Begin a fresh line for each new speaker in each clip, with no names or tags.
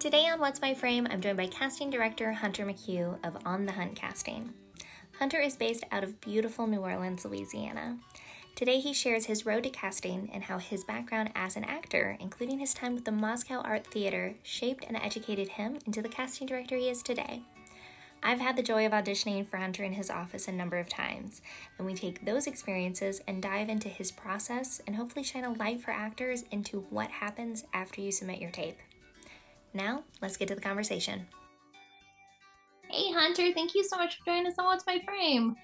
Today on What's My Frame, I'm joined by casting director Hunter McHugh of On the Hunt Casting. Hunter is based out of beautiful New Orleans, Louisiana. Today, he shares his road to casting and how his background as an actor, including his time with the Moscow Art Theater, shaped and educated him into the casting director he is today. I've had the joy of auditioning for Hunter in his office a number of times, and we take those experiences and dive into his process and hopefully shine a light for actors into what happens after you submit your tape. Now, let's get to the conversation. Hey, Hunter, thank you so much for joining us on What's My Frame.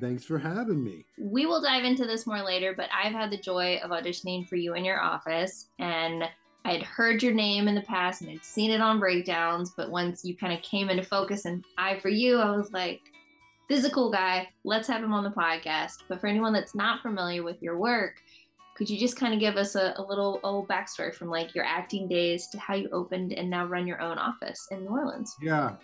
Thanks for having me.
We will dive into this more later, but I've had the joy of auditioning for you in your office, and I had heard your name in the past and I'd seen it on breakdowns, but once you kind of came into focus and I for you, I was like, this is a cool guy. Let's have him on the podcast. But for anyone that's not familiar with your work, could you just kind of give us a, a little old backstory from like your acting days to how you opened and now run your own office in New Orleans?
Yeah.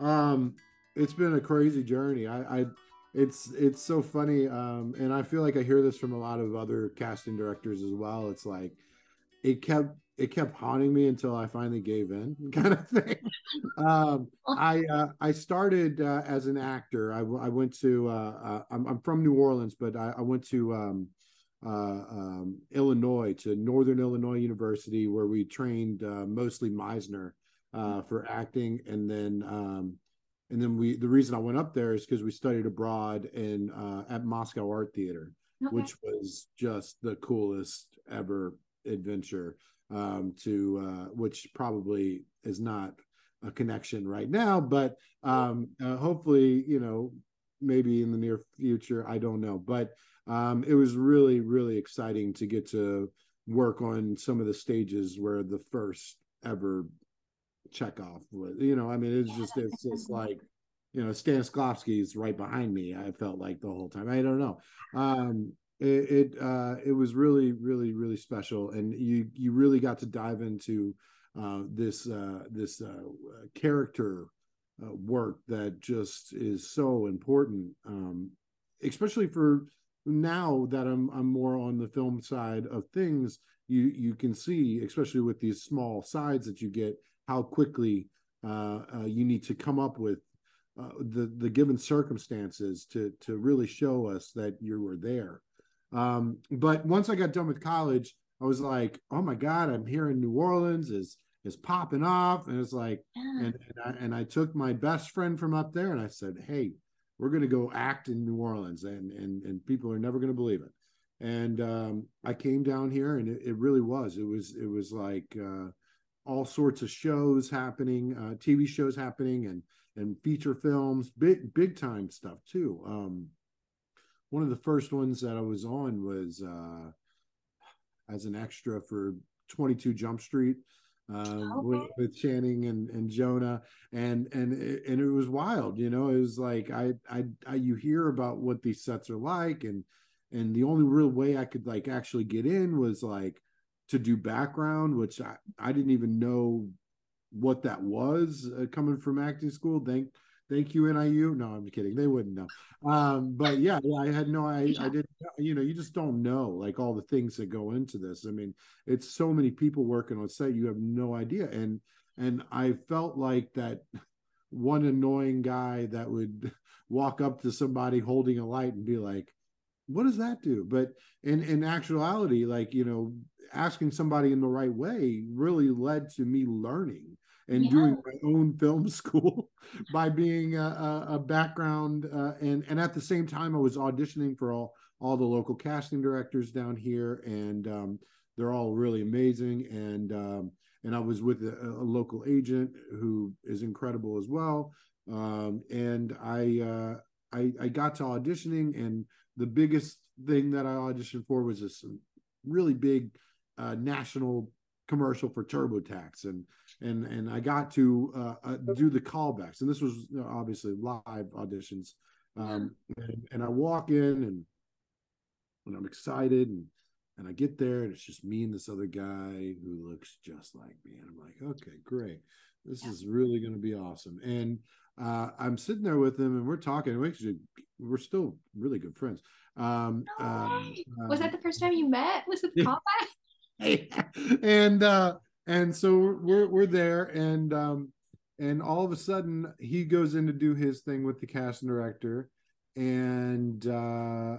Um, it's been a crazy journey. I, I it's it's so funny. Um, and I feel like I hear this from a lot of other casting directors as well. It's like it kept it kept haunting me until I finally gave in, kind of thing. um, I uh, I started uh, as an actor. I, I went to uh, uh, I'm, I'm from New Orleans, but I, I went to um, um, Illinois to Northern Illinois University, where we trained uh, mostly Meisner for acting, and then um, and then we the reason I went up there is because we studied abroad in at Moscow Art Theater, okay. which was just the coolest ever adventure um, to uh, which probably is not a connection right now, but um, uh, hopefully, you know, maybe in the near future, I don't know. But um, it was really, really exciting to get to work on some of the stages where the first ever Chekhov was. You know, I mean, it's just it's just like you know Stanislavski is right behind me. I felt like the whole time. I don't know. Um, it it, uh, it was really really really special, and you you really got to dive into uh, this uh, this uh, character uh, work that just is so important, um, especially for now that I'm I'm more on the film side of things. You you can see, especially with these small sides that you get, how quickly uh, you need to come up with uh, the the given circumstances to to really show us that you were there. Um, but once I got done with college, I was like, oh my God, I'm here in New Orleans is is popping off. And it's like, yeah. and, and I, and I took my best friend from up there and I said, Hey, we're going to go act in New Orleans and, and, and people are never going to believe it. And, um, I came down here and it, it, really was, it was, it was like, uh, all sorts of shows happening, uh, TV shows happening and, and feature films, big, big time stuff too. Um, one of the first ones that I was on was uh, as an extra for 22 Jump Street um, okay. with, with, Channing and, and Jonah, and and and it was wild. You know, it was like I, I I you hear about what these sets are like, and and the only real way I could like actually get in was like to do background, which I I didn't even know what that was uh, coming from acting school. Thank Thank you, NIU. No, I'm kidding. They wouldn't know. Um, but yeah, yeah, I had no, I, I didn't, you know, you just don't know like all the things that go into this. I mean, it's so many people working on set, you have no idea. And, and I felt like that one annoying guy that would walk up to somebody holding a light and be like, what does that do? But in, in actuality, like, you know, asking somebody in the right way really led to me learning and yeah. doing my own film school by being a, a background uh, and and at the same time I was auditioning for all all the local casting directors down here and um, they're all really amazing and um, and I was with a, a, local agent who is incredible as well um, and I, uh, I I got to auditioning and the biggest thing that I auditioned for was this really big uh, national commercial for TurboTax, and and and I got to uh, uh, do the callbacks, and this was you know, obviously live auditions, um, and, and I walk in and and I'm excited and and I get there and it's just me and this other guy who looks just like me, and I'm like, okay, great, this is really going to be awesome, and uh, I'm sitting there with him and we're talking. We actually, we're still really good friends. Um,
um, was that the first time you met? Was it the callback?
and uh and so we're we're there, and um, and all of a sudden he goes in to do his thing with the casting director, and uh,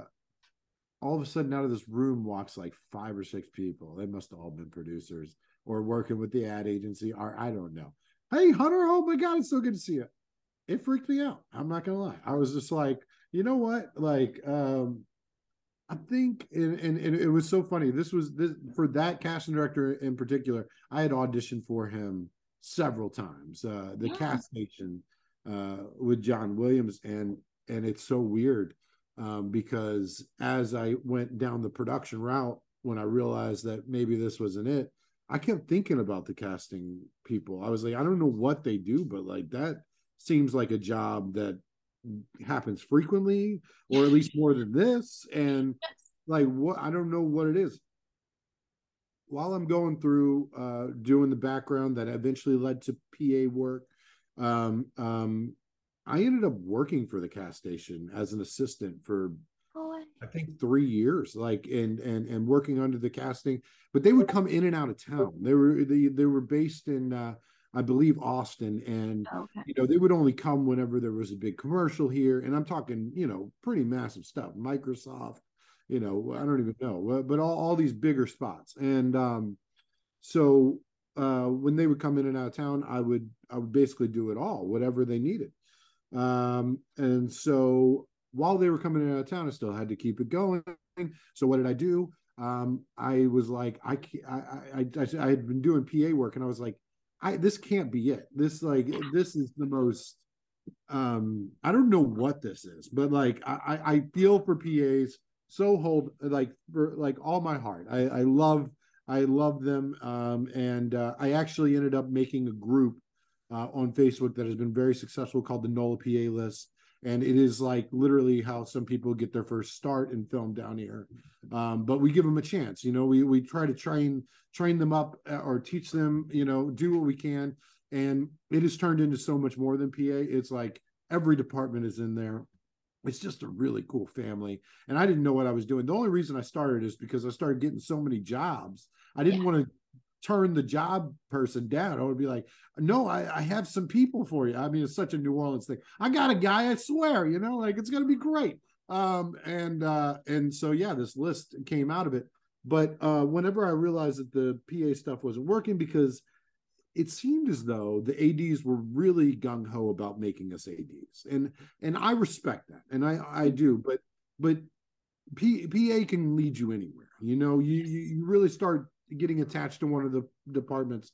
all of a sudden out of this room walks like five or six people. They must have all been producers or working with the ad agency, or I don't know. Hey Hunter, oh my god, it's so good to see you. It freaked me out. I'm not gonna lie. I was just like, you know what? Like, um, I think, and, and, and, it was so funny. This was this for that casting director in particular. I had auditioned for him several times. Uh, the yeah. cast station uh, with John Williams, and and it's so weird um, because as I went down the production route, when I realized that maybe this wasn't it, I kept thinking about the casting people. I was like, I don't know what they do, but like that seems like a job that happens frequently, or at least more than this. And like, what I don't know what it is. While I'm going through uh, doing the background that eventually led to PA work, um, um, I ended up working for the cast station as an assistant for oh, I think three years, like and and and working under the casting. But they would come in and out of town. They were they they were based in uh, I believe Austin, and okay. you know they would only come whenever there was a big commercial here. And I'm talking you know pretty massive stuff, Microsoft, you know I don't even know, but all all these bigger spots. And um, so uh, when they would come in and out of town, I would I would basically do it all, whatever they needed. Um, and so while they were coming in out of town, I still had to keep it going. So what did I do? Um, I was like, I, I, I, I, I had been doing PA work, and I was like, I this can't be it. This like this is the most. Um, I don't know what this is, but like I, I feel for PAs so hold like for like all my heart. I, I love I love them, um, and uh, I actually ended up making a group uh, on Facebook that has been very successful called the NOLA PA list. And it is like literally how some people get their first start in film down here. Um, but we give them a chance. You know, we we try to train train them up uh, or teach them. You know, do what we can. And it has turned into so much more than PA. It's like every department is in there it's just a really cool family and i didn't know what i was doing the only reason i started is because i started getting so many jobs i didn't yeah. want to turn the job person down. I would be like, no, I, I, have some people for you. I mean, it's such a New Orleans thing. I got a guy, I swear, you know, like it's gonna be great. Um, and uh, and so yeah, this list came out of it. But uh, whenever I realized that the PA stuff wasn't working because it seemed as though the ads were really gung-ho about making us ads and and i respect that and i i do but but P, pa can lead you anywhere you know you you really start getting attached to one of the departments.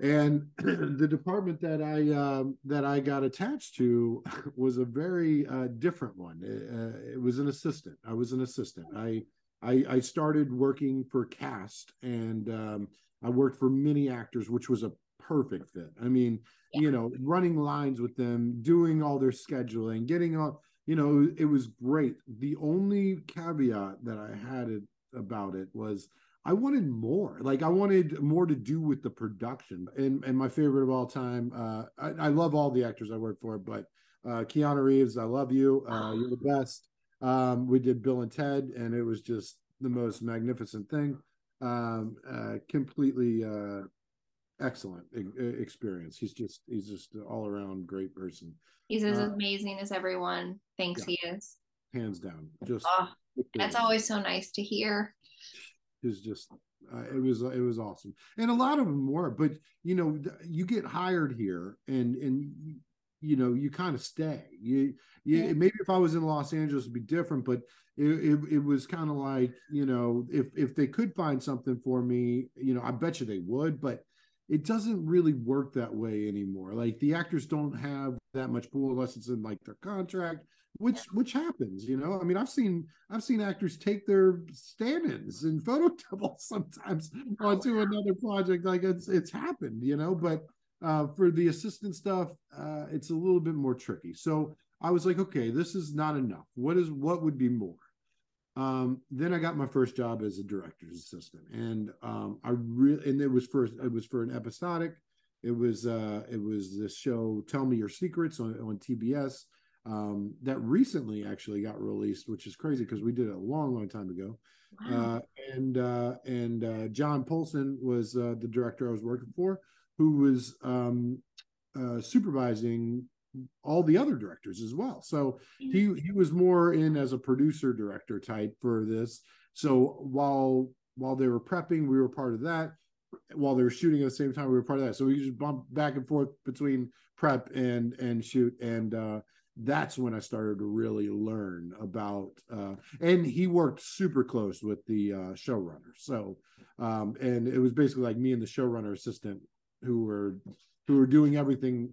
And the department that i um, that i got attached to was a very uh, different one. Uh, it was an assistant. I was an assistant. I i, I started working for cast and um, i worked for many actors which was a perfect fit. I mean yeah. you know running lines with them doing all their scheduling getting all you know it was great. The only caveat that i had it, about it was I wanted more. Like I wanted more to do with the production. And and my favorite of all time, uh, I, I love all the actors I work for, but uh, Keanu Reeves, I love you. Uh, you're the best. Um, we did Bill and Ted, and it was just the most magnificent thing. Um, uh, completely uh, excellent experience. He's just he's just an all around great person.
He's as uh, amazing as everyone thinks yeah, he is.
Hands down. Just
oh, that's always so nice to hear
is just uh, it was it was awesome. And a lot of them were but you know you get hired here and and you know you kind of stay. You, you yeah. maybe if i was in los angeles it'd be different but it, it, it was kind of like you know if if they could find something for me you know i bet you they would but it doesn't really work that way anymore. Like the actors don't have that much pool unless it's in like their contract which which happens you know? I mean i've seen i've seen actors take their stand-ins and photo doubles sometimes oh, onto another project like it's it's happened you know? But uh, for the assistant stuff uh, it's a little bit more tricky. So i was like okay this is not enough. What is what would be more? Um, then i got my first job as a director's assistant and um, i really and it was for it was for an episodic. It was uh it was this show tell me your secrets on, on tbs um, that recently actually got released, which is crazy because we did it a long, long time ago. Wow. Uh, and uh, and uh, John Polson was uh, the director I was working for, who was um, uh, supervising all the other directors as well. So he he was more in as a producer director type for this. So while while they were prepping, we were part of that. While they were shooting at the same time, we were part of that. So we just bumped back and forth between prep and and shoot and uh that's when I started to really learn about. Uh, and he worked super close with the uh, showrunner. So, um, and it was basically like me and the showrunner assistant who were who were doing everything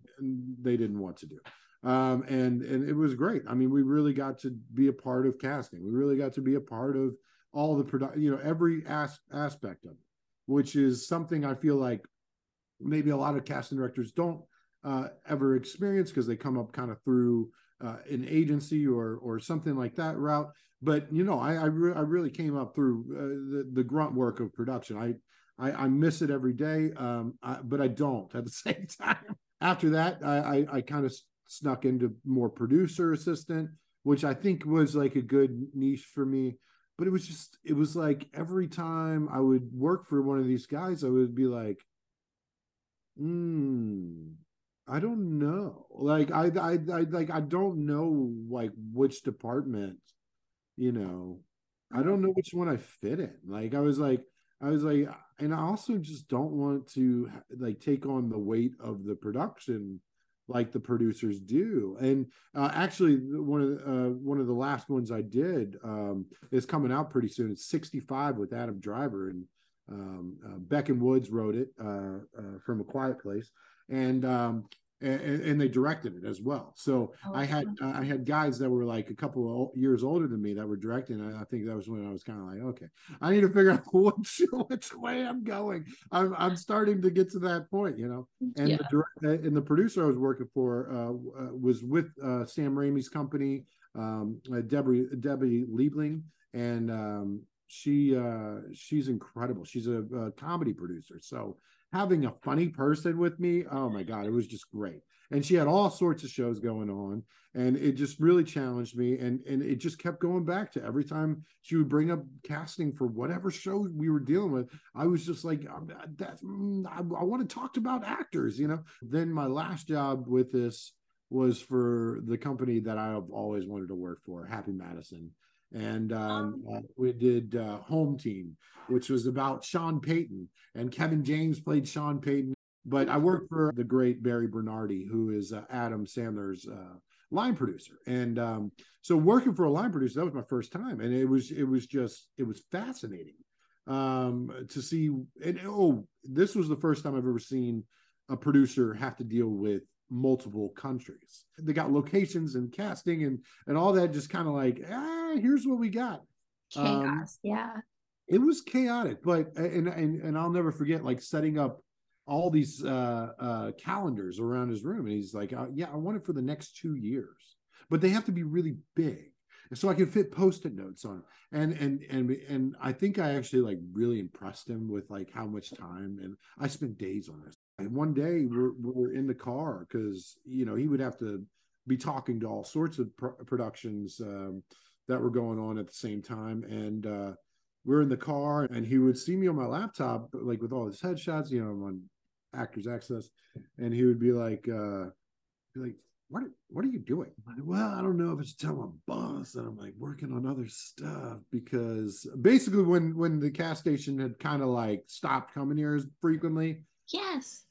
they didn't want to do. Um, and and it was great. I mean, we really got to be a part of casting. We really got to be a part of all the product. you know, every as- aspect of it, which is something I feel like maybe a lot of casting directors don't uh, ever experienced because they come up kind of through uh, an agency or or something like that route. But you know, I I, re- I really came up through uh, the the grunt work of production. I I, I miss it every day, um, I, but I don't at the same time. After that, I I, I kind of snuck into more producer assistant, which I think was like a good niche for me. But it was just it was like every time I would work for one of these guys, I would be like, hmm I don't know. Like I, I, I like I don't know like which department, you know. I don't know which one I fit in. Like I was like I was like and I also just don't want to like take on the weight of the production like the producers do. And uh, actually one of the, uh, one of the last ones I did um, is coming out pretty soon. It's 65 with Adam Driver and um, uh, Beck and Woods wrote it uh, uh, from A Quiet Place and um, and, and, they directed it as well. So oh, I had uh, I had guys that were like a couple of years older than me that were directing. I, I think that was when I was kind of like, okay, I need to figure out which which way I'm going. I'm I'm starting to get to that point, you know. And yeah. the direct, uh, and the producer I was working for uh, uh was with uh, Sam Raimi's company, um, uh, Debbie Debbie Liebling, and um, she she's incredible. She's a, a comedy producer, so having a funny person with me, oh my God, it was just great. And she had all sorts of shows going on. And it just really challenged me. And, and it just kept going back to every time she would bring up casting for whatever show we were dealing with. I was just like, um, that's, mm, I, I want to talk about actors, you know? Then my last job with this was for the company that I've always wanted to work for, Happy Madison and um, uh, we did uh, Home Team, which was about Sean Payton, and Kevin James played Sean Payton. But I worked for the great Barry Bernardi, who is uh, Adam Sandler's uh, line producer, and um, so working for a line producer that was my first time, and it was it was just it was fascinating um, to see. And oh, this was the first time I've ever seen a producer have to deal with multiple countries. They got locations and casting and and all that. Just kind of like, ah, here's what we got.
Chaos, um, yeah.
It was chaotic, but and and and I'll never forget like setting up all these uh, uh, calendars around his room, and he's like, uh, "Yeah, I want it for the next two years, but they have to be really big." so I can fit post-it notes on And and and and I think I actually like really impressed him with like how much time and I spent days on this. And one day we're we're in the car because you know he would have to be talking to all sorts of productions um, that were going on at the same time, and uh, we're in the car, and he would see me on my laptop, like with all his headshots, you know, I'm on Actors Access, and he would be like, uh, be like, what what are you doing? Like, well, I don't know if it's tell my boss that I'm like working on other stuff because basically when when the cast station had kind of like stopped coming here as frequently,
Yes.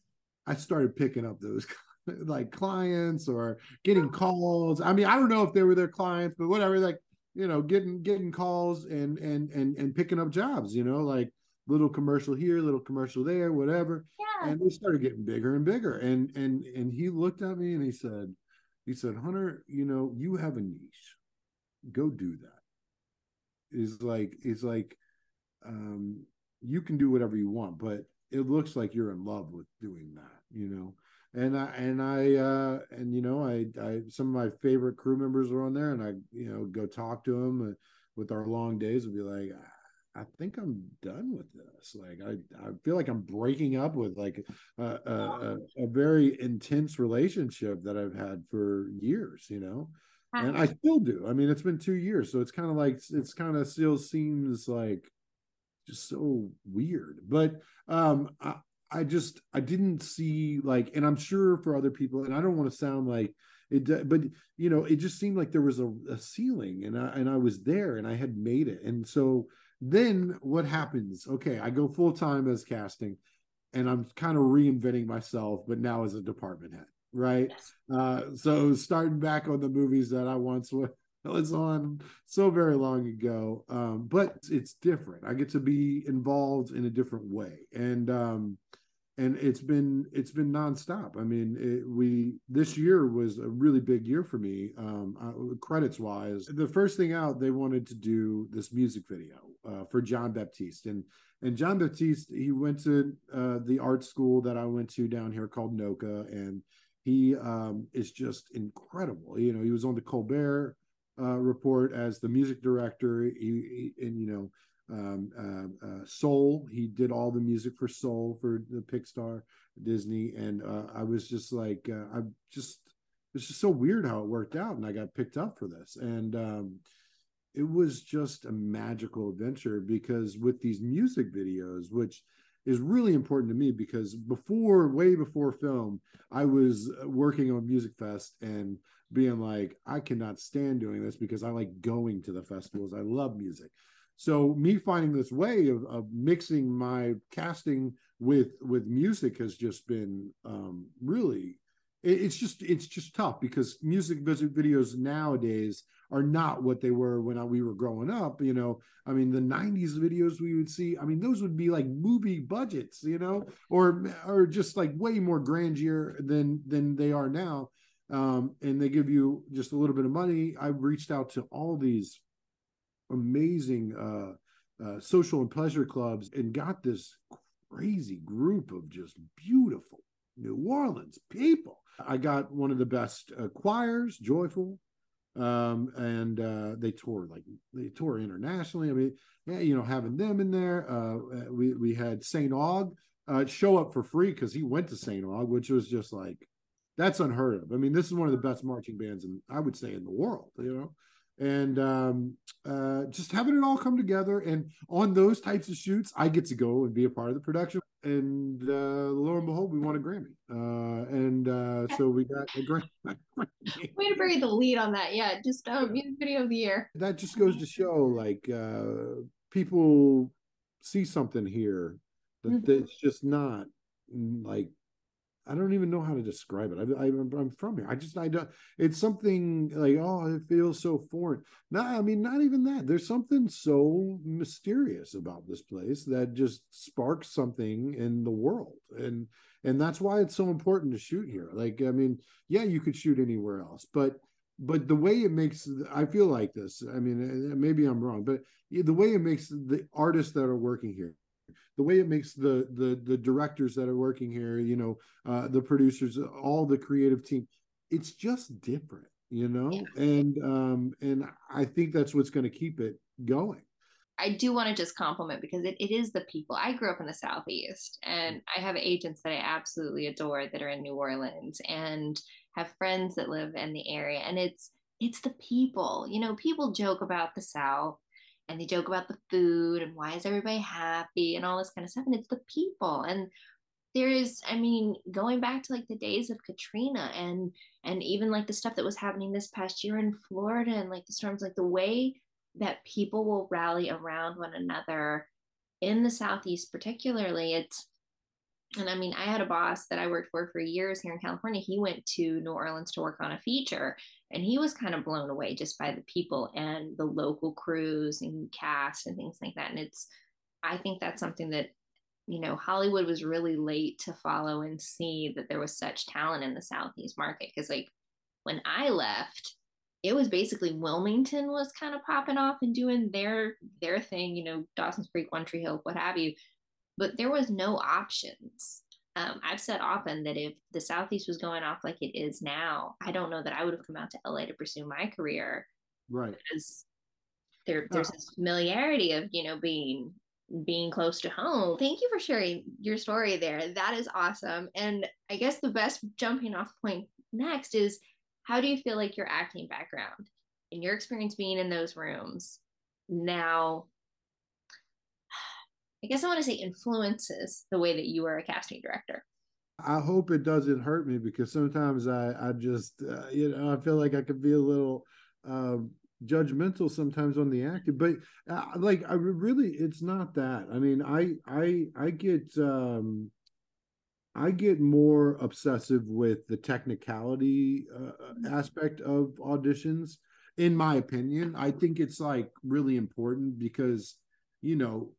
I started picking up those like clients or getting calls. I mean, I don't know if they were their clients, but whatever, like, you know, getting getting calls and and and and picking up jobs, you know, like little commercial here, little commercial there, whatever. Yeah. And they started getting bigger and bigger. And and and he looked at me and he said, he said, Hunter, you know, you have a niche. Go do that. Is like, it's like um you can do whatever you want, but it looks like you're in love with doing that, you know. And I and I uh and you know I I some of my favorite crew members were on there, and I you know go talk to them uh, with our long days and be like, I think I'm done with this. Like I, I feel like I'm breaking up with like a, a, a, very intense relationship that I've had for years, you know. and I still do. I mean, it's been two years, so it's kind of like it's kind of still seems like just so weird. But um, I, I just I didn't see like, and I'm sure for other people, and I don't want to sound like it, but you know, it just seemed like there was a, a ceiling, and I and I was there, and I had made it, and so then what happens? Okay, I go full time as casting, and I'm kind of reinventing myself, but now as a department head right? Yes. Uh, so starting back on the movies that I once was on so very long ago, um, but it's different. I get to be involved in a different way, and um, and it's been it's been nonstop. I mean, it, we this year was a really big year for me, um, uh, credits wise. The first thing out, they wanted to do this music video uh, for Jon Batiste, and and Jon Batiste he went to uh, the art school that I went to down here called NOCCA, and he um, is just incredible. You know, he was on the Colbert uh, Report as the music director. He, he and you know, um, uh, uh, Soul. He did all the music for Soul for the Pixar, Disney, and uh, I was just like, uh, I just it's just so weird how it worked out, and I got picked up for this, and um, it was just a magical adventure because with these music videos, which is really important to me because before, way before film, I was working on Music Fest and being like, I cannot stand doing this because I like going to the festivals. I love music. So me finding this way of, of mixing my casting with with music has just been um, really it's just it's just tough because music videos nowadays are not what they were when we were growing up you know? I mean the 90s videos we would see i mean those would be like movie budgets you know? Or or just like way more grandeur than than they are now. Um, and they give you just a little bit of money. I reached out to all these amazing uh, uh, social and pleasure clubs and got this crazy group of just beautiful new orleans people I got one of the best uh, choirs, Joyful, um, and uh, they tour like they tour internationally. I mean, yeah, you know, having them in there. Uh, uh we we had Saint Aug uh, show up for free because he went to Saint Aug, which was just like that's unheard of. I mean, this is one of the best marching bands, and I would say in the world. You know, and um, uh, just having it all come together. And on those types of shoots, I get to go and be a part of the production. And uh, lo and behold, we won a Grammy. Uh, and uh, so we got a Grammy.
Way to bury the lead on that. Yeah, just uh, music video of the year.
That just goes to show like uh, people see something here that, mm-hmm. that's just not like I don't even know how to describe it. I, am from here. I just, I don't, it's something like, oh, it feels so foreign. No, I mean, not even that. There's something so mysterious about this place that just sparks something in the world. And, and that's why it's so important to shoot here. Like, I mean, yeah, you could shoot anywhere else, but, but the way it makes, I feel like this, I mean, maybe I'm wrong, but the way it makes the artists that are working here, the way it makes the the the directors that are working here, you know, uh, the producers, all the creative team, it's just different, you know, yeah. and um, and I think that's what's going to keep it going.
I do want to just compliment because it, it is the people. I grew up in the Southeast and I have agents that I absolutely adore that are in New Orleans and have friends that live in the area. And it's it's the people. You know, people joke about the South and they joke about the food and why is everybody happy and all this kind of stuff and it's the people and there is i mean going back to like the days of katrina and and even like the stuff that was happening this past year in florida and like the storms like the way that people will rally around one another in the southeast particularly it's and I mean, I had a boss that I worked for for years here in California. He went to New Orleans to work on a feature, and he was kind of blown away just by the people and the local crews and cast and things like that. And it's, I think that's something that, you know, Hollywood was really late to follow and see that there was such talent in the Southeast market. Because, like, when I left, it was basically Wilmington was kind of popping off and doing their their thing, you know, Dawson's Creek, One Tree Hill, what have you but there was no options. Um, I've said often that if the Southeast was going off like it is now, I don't know that I would have come out to LA to pursue my career.
Right.
Because there, there's this familiarity of, you know, being being close to home. Thank you for sharing your story there. That is awesome. And I guess the best jumping off point next is how do you feel like your acting background and your experience being in those rooms now I guess I want to say influences the way that you are a casting director.
I hope it doesn't hurt me because sometimes I I just uh, you know I feel like I could be a little um, judgmental sometimes on the acting, but uh, like I really it's not that. I mean I I I get um, I get more obsessive with the technicality uh, mm-hmm. aspect of auditions. In my opinion, I think it's like really important because you know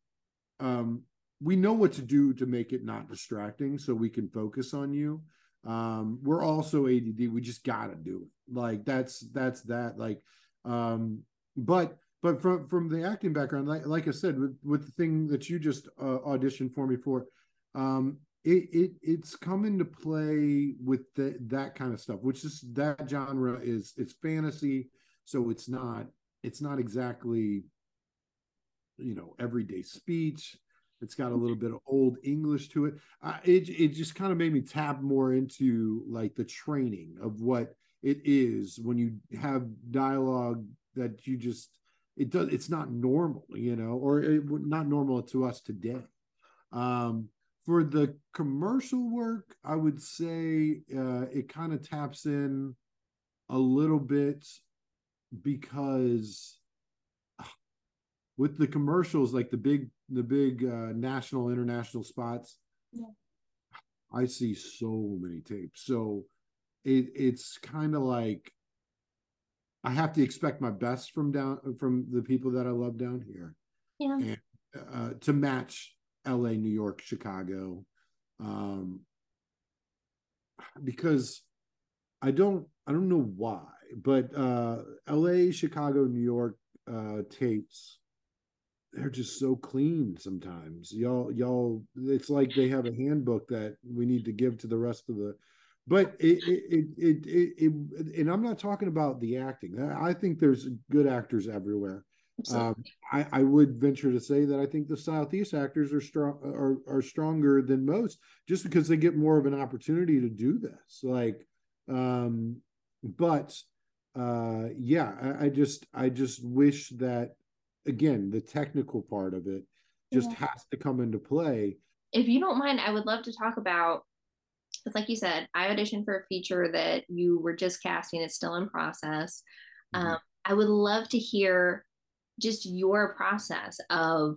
um, we know what to do to make it not distracting so we can focus on you. Um we're also add we just gotta do it. Like that's that's that like um but but from from the acting background like like i said with with the thing that you just uh, auditioned for me for um it, it it's come into play with the, that kind of stuff which is that genre is it's fantasy so it's not it's not exactly you know everyday speech it's got a little bit of old English to it. Uh, it it just kind of made me tap more into like the training of what it is when you have dialogue that you just it does it's not normal, you know, or it, not normal to us today. Um, for the commercial work, I would say uh, it kind of taps in a little bit because with the commercials, like the big the big uh, national international spots. Yeah. i see so many tapes. So it, it's kind of like i have to expect my best from down from the people that i love down here.
Yeah. And,
uh, to match la new york chicago um because i don't i don't know why but uh la chicago new york uh tapes they're just so clean sometimes. Y'all, y'all, it's like they have a handbook that we need to give to the rest of the. But it, it, it, it, it, and I'm not talking about the acting. I think there's good actors everywhere. Um, I, I would venture to say that I think the Southeast actors are strong, are, are stronger than most, just because they get more of an opportunity to do this. Like, um, but uh, yeah, I, I just, I just wish that again, the technical part of it just yeah. has to come into play.
If you don't mind, I would love to talk about it's like you said, I auditioned for a feature that you were just casting, it's still in process. Mm-hmm. Um, I would love to hear just your process of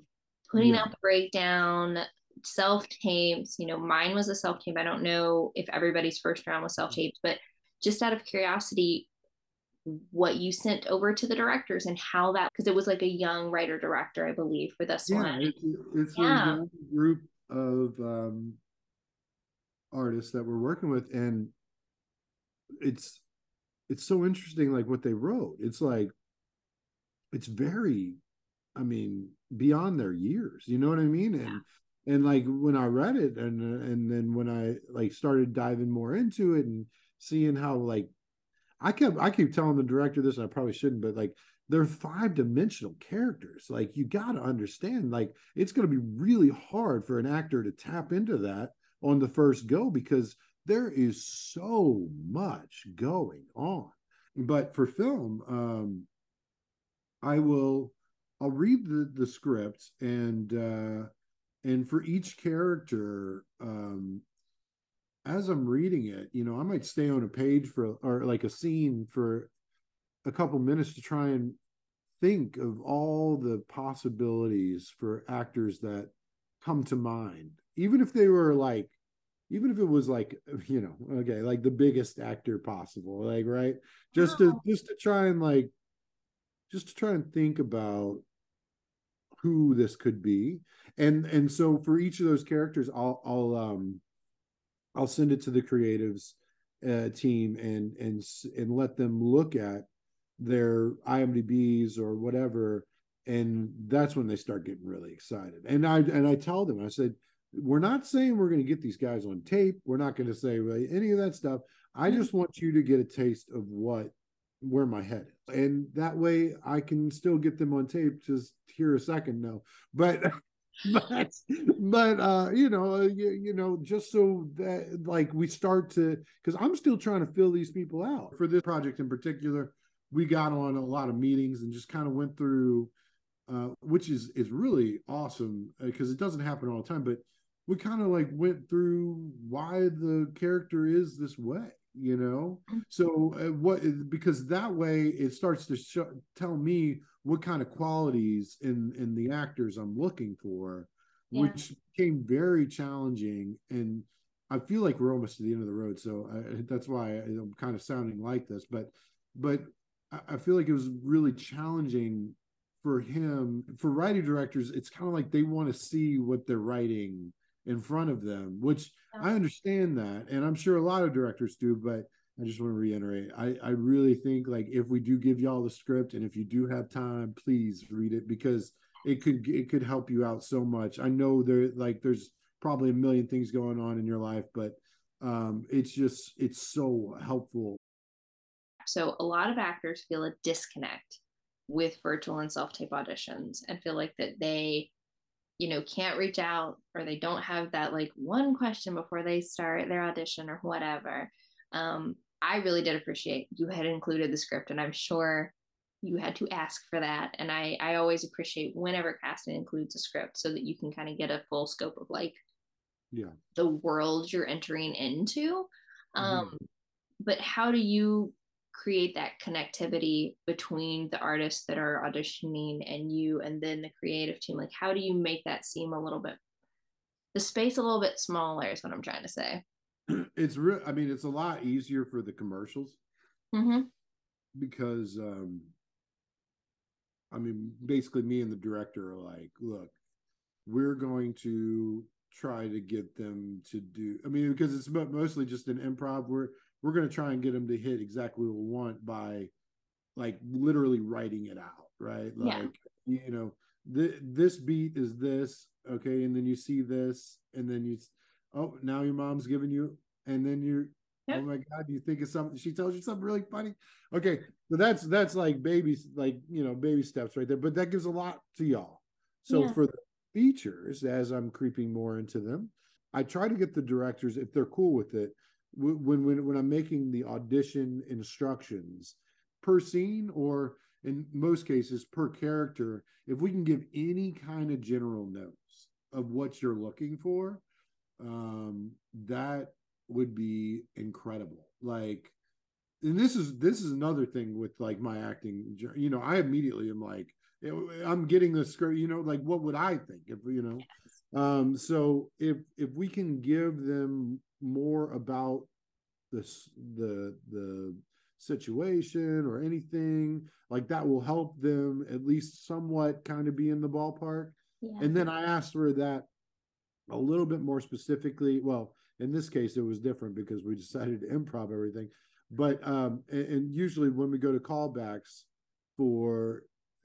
putting yeah. out the breakdown, self tapes. You know, mine was a self tape. I don't know if everybody's first round was self taped, but just out of curiosity, what you sent over to the directors and how that because it was like a young writer director i believe for this
yeah,
one
it's, it's yeah. a group of um, artists that we're working with and it's it's so interesting like what they wrote it's like it's very i mean beyond their years you know what i mean and yeah. and like when i read it and and then when i like started diving more into it and seeing how like I kept I keep telling the director this, and I probably shouldn't, but like they're five dimensional characters. Like you got to understand, like it's going to be really hard for an actor to tap into that on the first go because there is so much going on. But for film, um, I will I'll read the the script and uh, and for each character, um, as I'm reading it, you know, I might stay on a page for or like a scene for a couple minutes to try and think of all the possibilities for actors that come to mind, even if they were like, even if it was like, you know, okay, like the biggest actor possible, like right, just wow. to just to try and like, just to try and think about who this could be, and and so for each of those characters, I'll I'll um I'll send it to the creatives uh, team and and and let them look at their IMDb's or whatever, and that's when they start getting really excited. And I and I tell them, I said, we're not saying we're going to get these guys on tape. We're not going to say really any of that stuff. I just want you to get a taste of what where my head is, and that way I can still get them on tape. Just here a second, no, but but but uh you know uh, you, you know just so that like we start to because i'm still trying to fill these people out for this project in particular we got on a lot of meetings and just kind of went through uh which is is really awesome because uh, it doesn't happen all the time but we kind of like went through why the character is this way you know mm-hmm. so uh, what because that way it starts to show, tell me what kind of qualities in in the actors i'm looking for yeah. which became very challenging and i feel like we're almost to the end of the road so I, that's why i'm kind of sounding like this but but i feel like it was really challenging for him for writing directors it's kind of like they want to see what they're writing in front of them, which yeah. I understand that. And I'm sure a lot of directors do, but I just want to reiterate. I, I really think like if we do give y'all the script and if you do have time, please read it because it could it could help you out so much. I know there like there's probably a million things going on in your life, but um it's just it's so helpful.
So a lot of actors feel a disconnect with virtual and self-tape auditions and feel like that they you know can't reach out or they don't have that like one question before they start their audition or whatever um, i really did appreciate you had included the script and i'm sure you had to ask for that. And i i always appreciate whenever casting includes a script so that you can kind of get a full scope of like
yeah.
the world you're entering into. Um mm-hmm. but how do you create that connectivity between the artists that are auditioning and you and then the creative team? Like how do you make that seem a little bit the space a little bit smaller is what i'm trying to say
it's real i mean it's a lot easier for the commercials
mm-hmm.
because um i mean basically me and the director are like look we're going to try to get them to do i mean because it's mostly just an improv We're we're going to try and get them to hit exactly what we want by like literally writing it out right like yeah. you know th- this beat is this okay and then you see this and then you oh now your mom's giving you and then you're oh yep. oh my god you think of something she tells you something really funny okay so that's that's like babies like you know baby steps right there but that gives a lot to y'all so yeah. for the features as i'm creeping more into them i try to get the directors if they're cool with it when when when I'm making the audition instructions per scene or in most cases per character, if we can give any kind of general notes of what you're looking for, um, that would be incredible. Like, and this is this is another thing with like my acting. You know, I immediately am like, I'm getting the script. You know, like what would I think if you know? Um, so if if we can give them more about this the the situation or anything like that will help them at least somewhat kind of be in the ballpark yeah. and then i asked for that a little bit more specifically well in this case it was different because we decided to improv everything but um and, and usually when we go to callbacks for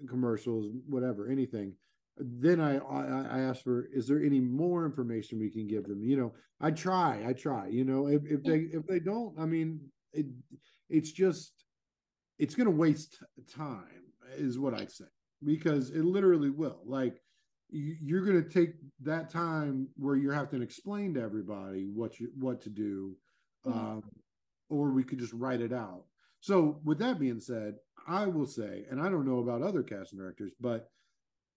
commercials whatever anything then I, I I asked for is there any more information we can give them? You know, I try, I try. You know, if if they if they don't, I mean, it it's just it's going to waste time, is what I say, because it literally will. Like you're going to take that time where you're having to explain to everybody what you what to do, mm-hmm. um, or we could just write it out. So, with that being said, I will say, and I don't know about other casting directors, but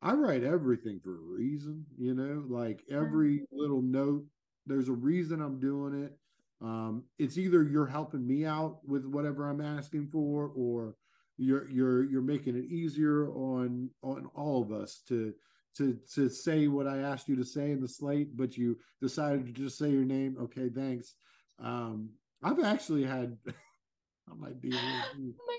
I write everything for a reason, you know, like every mm-hmm. little note, there's a reason I'm doing it. Um, it's either you're helping me out with whatever I'm asking for, or you're you're you're making it easier on on all of us to to to say what I asked you to say in the slate, but you decided to just say your name. Okay, thanks. Um, I've actually had I might be.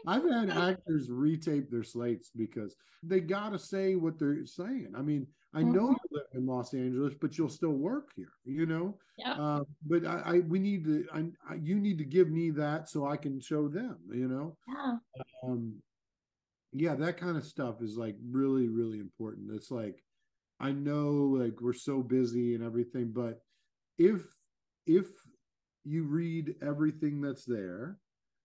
Oh I've had actors retape their slates because they got to say what they're saying. I mean, I know mm-hmm. you live in Los Angeles, but you'll still work here. You know.
Yeah. Uh,
but I, I, we need to. I, I, you need to give me that so I can show them. You know.
Yeah.
Um, yeah, that kind of stuff is like really, really important. It's like, I know, like we're so busy and everything, but if if you read everything that's there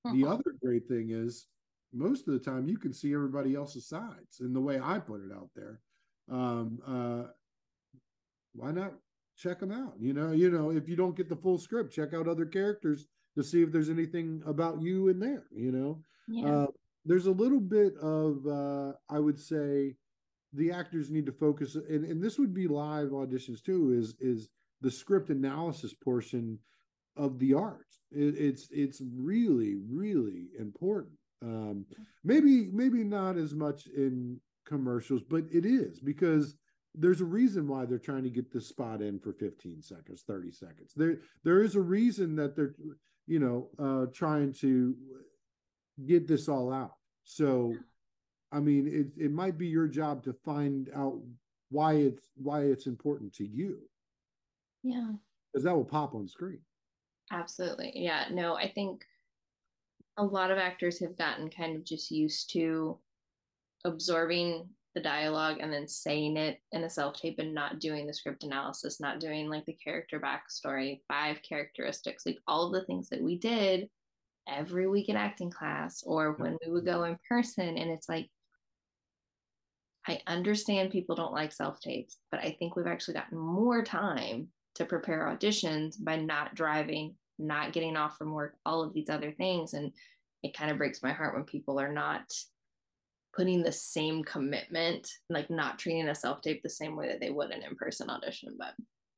the uh-huh. other great thing is most of the time you can see everybody else's sides and the way I put it out there. Um, uh, why not check them out? You know, you know, if you don't get the full script, check out other characters to see if there's anything about you in there. You know,
Yeah.
uh, there's a little bit of uh, I would say the actors need to focus, and, and this would be live auditions too. Is is the script analysis portion of the art? It, it's it's really really important. Um, maybe maybe not as much in commercials, but it is because there's a reason why they're trying to get this spot in for 15 seconds 30 seconds there there is a reason that they're you know uh trying to get this all out so i mean it it might be your job to find out why it's why it's important to you
yeah.
because that will pop on screen
Absolutely. Yeah. No, I think a lot of actors have gotten kind of just used to absorbing the dialogue and then saying it in a self tape and not doing the script analysis, not doing like the character backstory, five characteristics, like all of the things that we did every week in acting class or when we would go in person. And it's like, I understand people don't like self tapes, but I think we've actually gotten more time to prepare auditions by not driving, not getting off from work, all of these other things. And it kind of breaks my heart when people are not putting the same commitment, like not treating a self tape the same way that they would an in person audition. But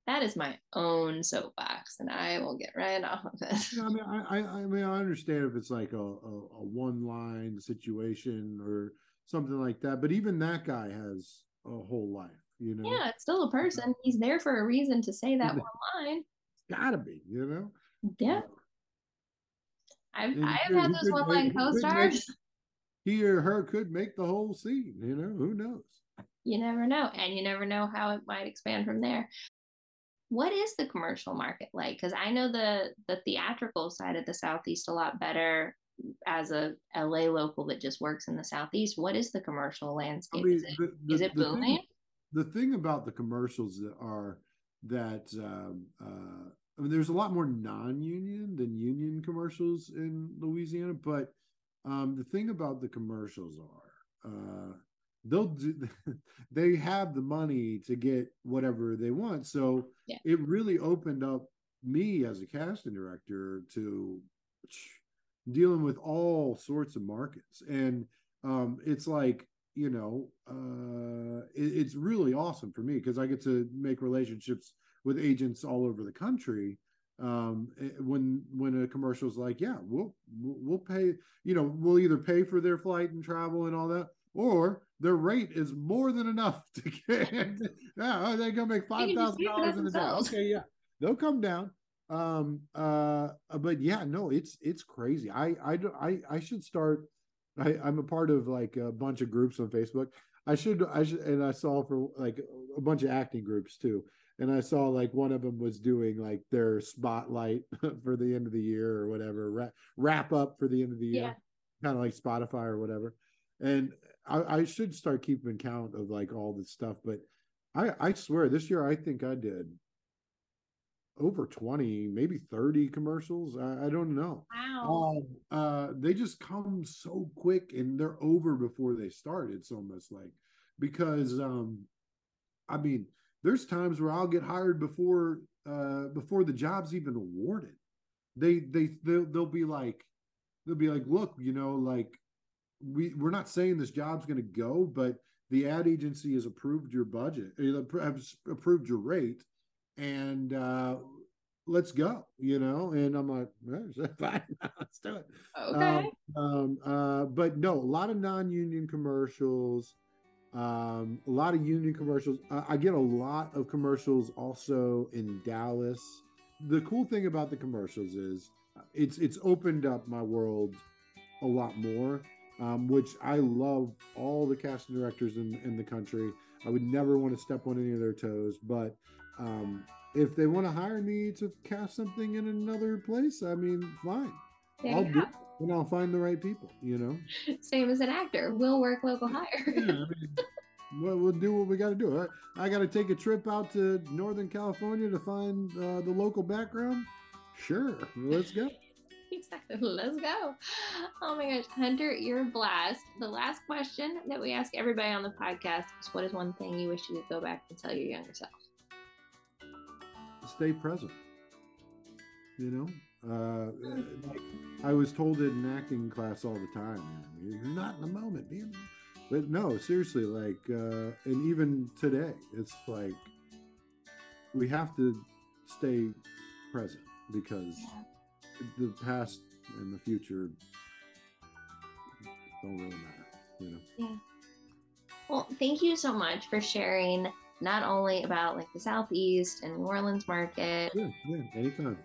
that is my own soapbox, and I will get right off of it.
Yeah, I mean, I, I, mean, I understand if it's like a, a, a one line situation or something like that, but even that guy has a whole life, you know.
Yeah, it's still a person. He's there for a reason to say that one line.
It's gotta be, you know.
Yeah. I've
And
I've had those one line
could
co-stars.
He or her could make the whole scene, you know. Who knows?
You never know, and you never know how it might expand from there. What is the commercial market like? Because I know the the theatrical side of the southeast a lot better as a LA local that just works in the southeast. What is the commercial
I
landscape?
mean,
is it
the, the,
is it
the
booming?
Thing, the thing about the commercials that are that um, uh, I mean, there's a lot more non-union than union commercials in Louisiana, but um, the thing about the commercials are uh, they'll do they have the money to get whatever they want, so
Yeah.
it really opened up me as a casting director to dealing with all sorts of markets. And um it's like you know uh it, it's really awesome for me because i get to make relationships with agents all over the country um eh, when when a commercial is like yeah we'll we'll pay you know we'll either pay for their flight and travel and all that or their rate is more than enough to get yeah they're gonna make five thousand dollars in a day. okay yeah they'll come down um uh but yeah no it's it's crazy i i i, I should start I, I'm a part of like a bunch of groups on Facebook. I should, I should, and I saw for like a bunch of acting groups too. And I saw like one of them was doing like their spotlight for the end of the year or whatever, wrap, wrap up for the end of the year,
Yeah.
kind of like Spotify or whatever. And I, I should start keeping count of like all this stuff. But I, I swear this year, I think I did over 20, maybe 30 commercials. I, I don't know.
Wow.
Um, uh, they just come so quick and they're over before they start. It's almost like because um, I mean, there's times where I'll get hired before uh before the job's even awarded. They they they'll, they'll be like they'll be like, look, you know, like we we're not saying this job's going to go, but the ad agency has approved your budget, uh, has approved your rate, and uh let's go, you know. And I'm like, fine, let's do it.
Okay.
Um, um, uh, but no, a lot of non-union commercials, um, a lot of union commercials. I, I get a lot of commercials also in Dallas. The cool thing about the commercials is it's it's opened up my world a lot more, um, which I love all the casting directors in in the country. I would never want to step on any of their toes, but um, if they want to hire me to cast something in another place, I mean, fine.
There
I'll do it, and I'll find the right people. You know,
Same as an actor. We'll work local hire.
yeah, I mean, we'll, we'll do what we got to do. I, I got to take a trip out to Northern California to find uh, the local background. Sure, let's go.
Exactly. Let's go. Oh my gosh. Hunter, you're a blast. The last question that we ask everybody on the podcast is what is one thing you wish you could go back and tell your younger self?
Stay present. You know, uh, like I was told it in acting class all the time. You're not in the moment, the but no seriously like uh and even today it's like we have to stay present because yeah. the past and the future don't really matter you know
yeah well thank you so much for sharing not only about like the southeast and new orleans market.
Yeah yeah anytime